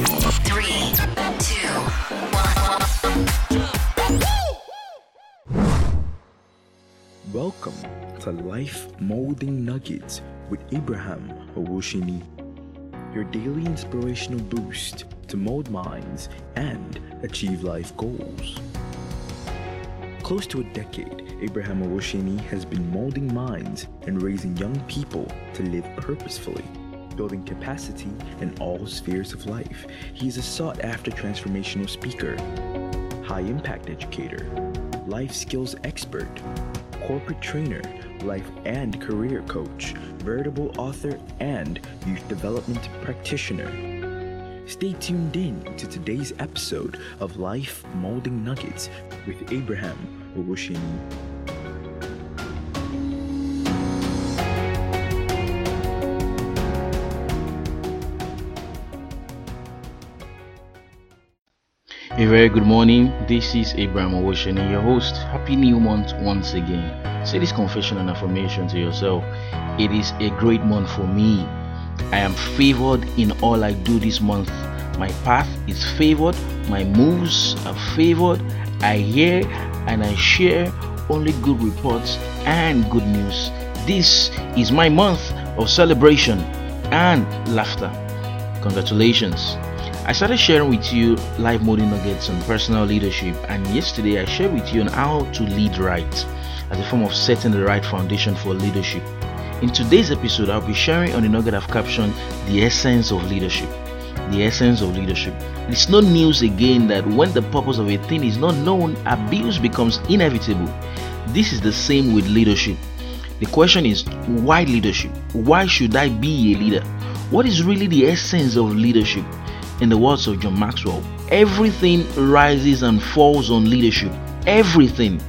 Three, two, Welcome to Life Molding Nuggets with Abraham Owoseni, your daily inspirational boost to mold minds and achieve life goals. Close to a decade, Abraham Owoseni has been molding minds and raising young people to live purposefully, building capacity in all spheres of life. He is a sought after transformational speaker, high impact educator, life skills expert, corporate trainer, life and career coach, veritable author, and youth development practitioner. Stay tuned in to today's episode of Life Molding Nuggets with Abraham Owoseni. A very good morning. This is Abraham Owoseni, your host. Happy new month once again. Say this confession and affirmation to yourself. It is a great month for me. I am favored in all I do this month. My path is favored. My moves are favored. I hear and I share only good reports and good news. This is my month of celebration and laughter. Congratulations. I started sharing with you life molding nuggets on personal leadership, and yesterday I shared with you on how to lead right as a form of setting the right foundation for leadership. In today's episode, I'll be sharing on the nugget I've captioned the essence of leadership. The essence of leadership. It's no news again that when the purpose of a thing is not known, abuse becomes inevitable. This is the same with leadership. The question is why leadership? Why should I be a leader? What is really the essence of leadership? In the words of John Maxwell, everything rises and falls on leadership. Everything.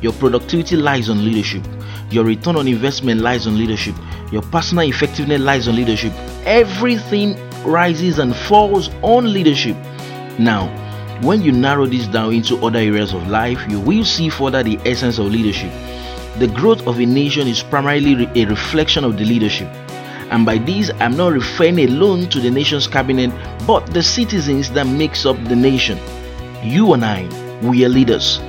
Your productivity lies on leadership. Your return on investment lies on leadership. Your personal effectiveness lies on leadership. Everything rises and falls on leadership. Now, when you narrow this down into other areas of life, you will see further the essence of leadership. The growth of a nation is primarily a reflection of the leadership. And by this, I'm not referring alone to the nation's cabinet, but the citizens that makes up the nation. You and I, we are leaders.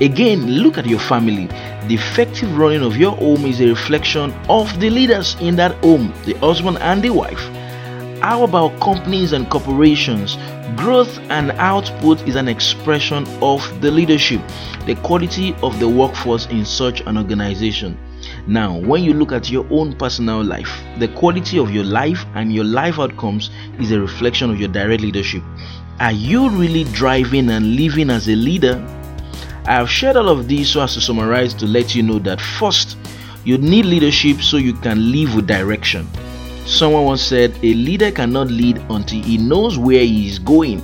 Again, look at your family. The effective running of your home is a reflection of the leaders in that home, the husband and the wife. How about companies and corporations? Growth and output is an expression of the leadership, the quality of the workforce in such an organization. Now, when you look at your own personal life, the quality of your life and your life outcomes is a reflection of your direct leadership. Are you really driving and living as a leader? I have shared all of these so as to summarize to let you know that first, you need leadership so you can live with direction. Someone once said, A leader cannot lead until he knows where he is going.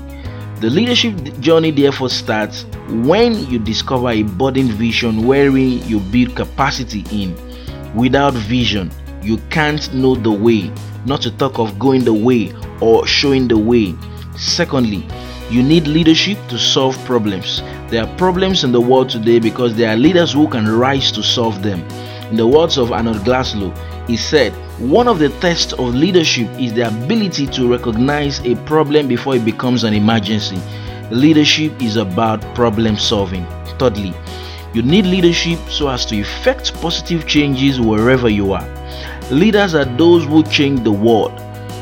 The leadership journey therefore starts when you discover a budding vision wherein you build capacity in. Without vision, you can't know the way, not to talk of going the way or showing the way. Secondly, you need leadership to solve problems. There are problems in the world today because there are leaders who can rise to solve them. In the words of Arnold Glasgow, he said, One of the tests of leadership is the ability to recognize a problem before it becomes an emergency. Leadership is about problem solving. Thirdly, you need leadership so as to effect positive changes wherever you are. Leaders are those who change the world.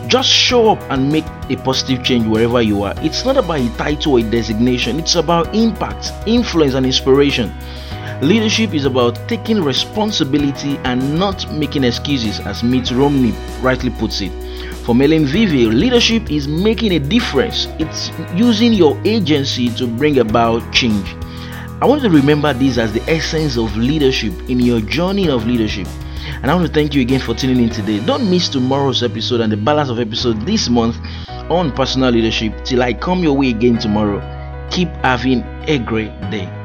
Just show up and make a positive change wherever you are. It's not about a title or a designation, it's about impact, influence, and inspiration. Leadership is about taking responsibility and not making excuses, as Mitt Romney rightly puts it. For Melin Vivi, leadership is making a difference. It's using your agency to bring about change. I want you to remember this as the essence of leadership in your journey of leadership. And I want to thank you again for tuning in today. Don't miss tomorrow's episode and the balance of episode this month on personal leadership till I come your way again tomorrow. Keep having a great day.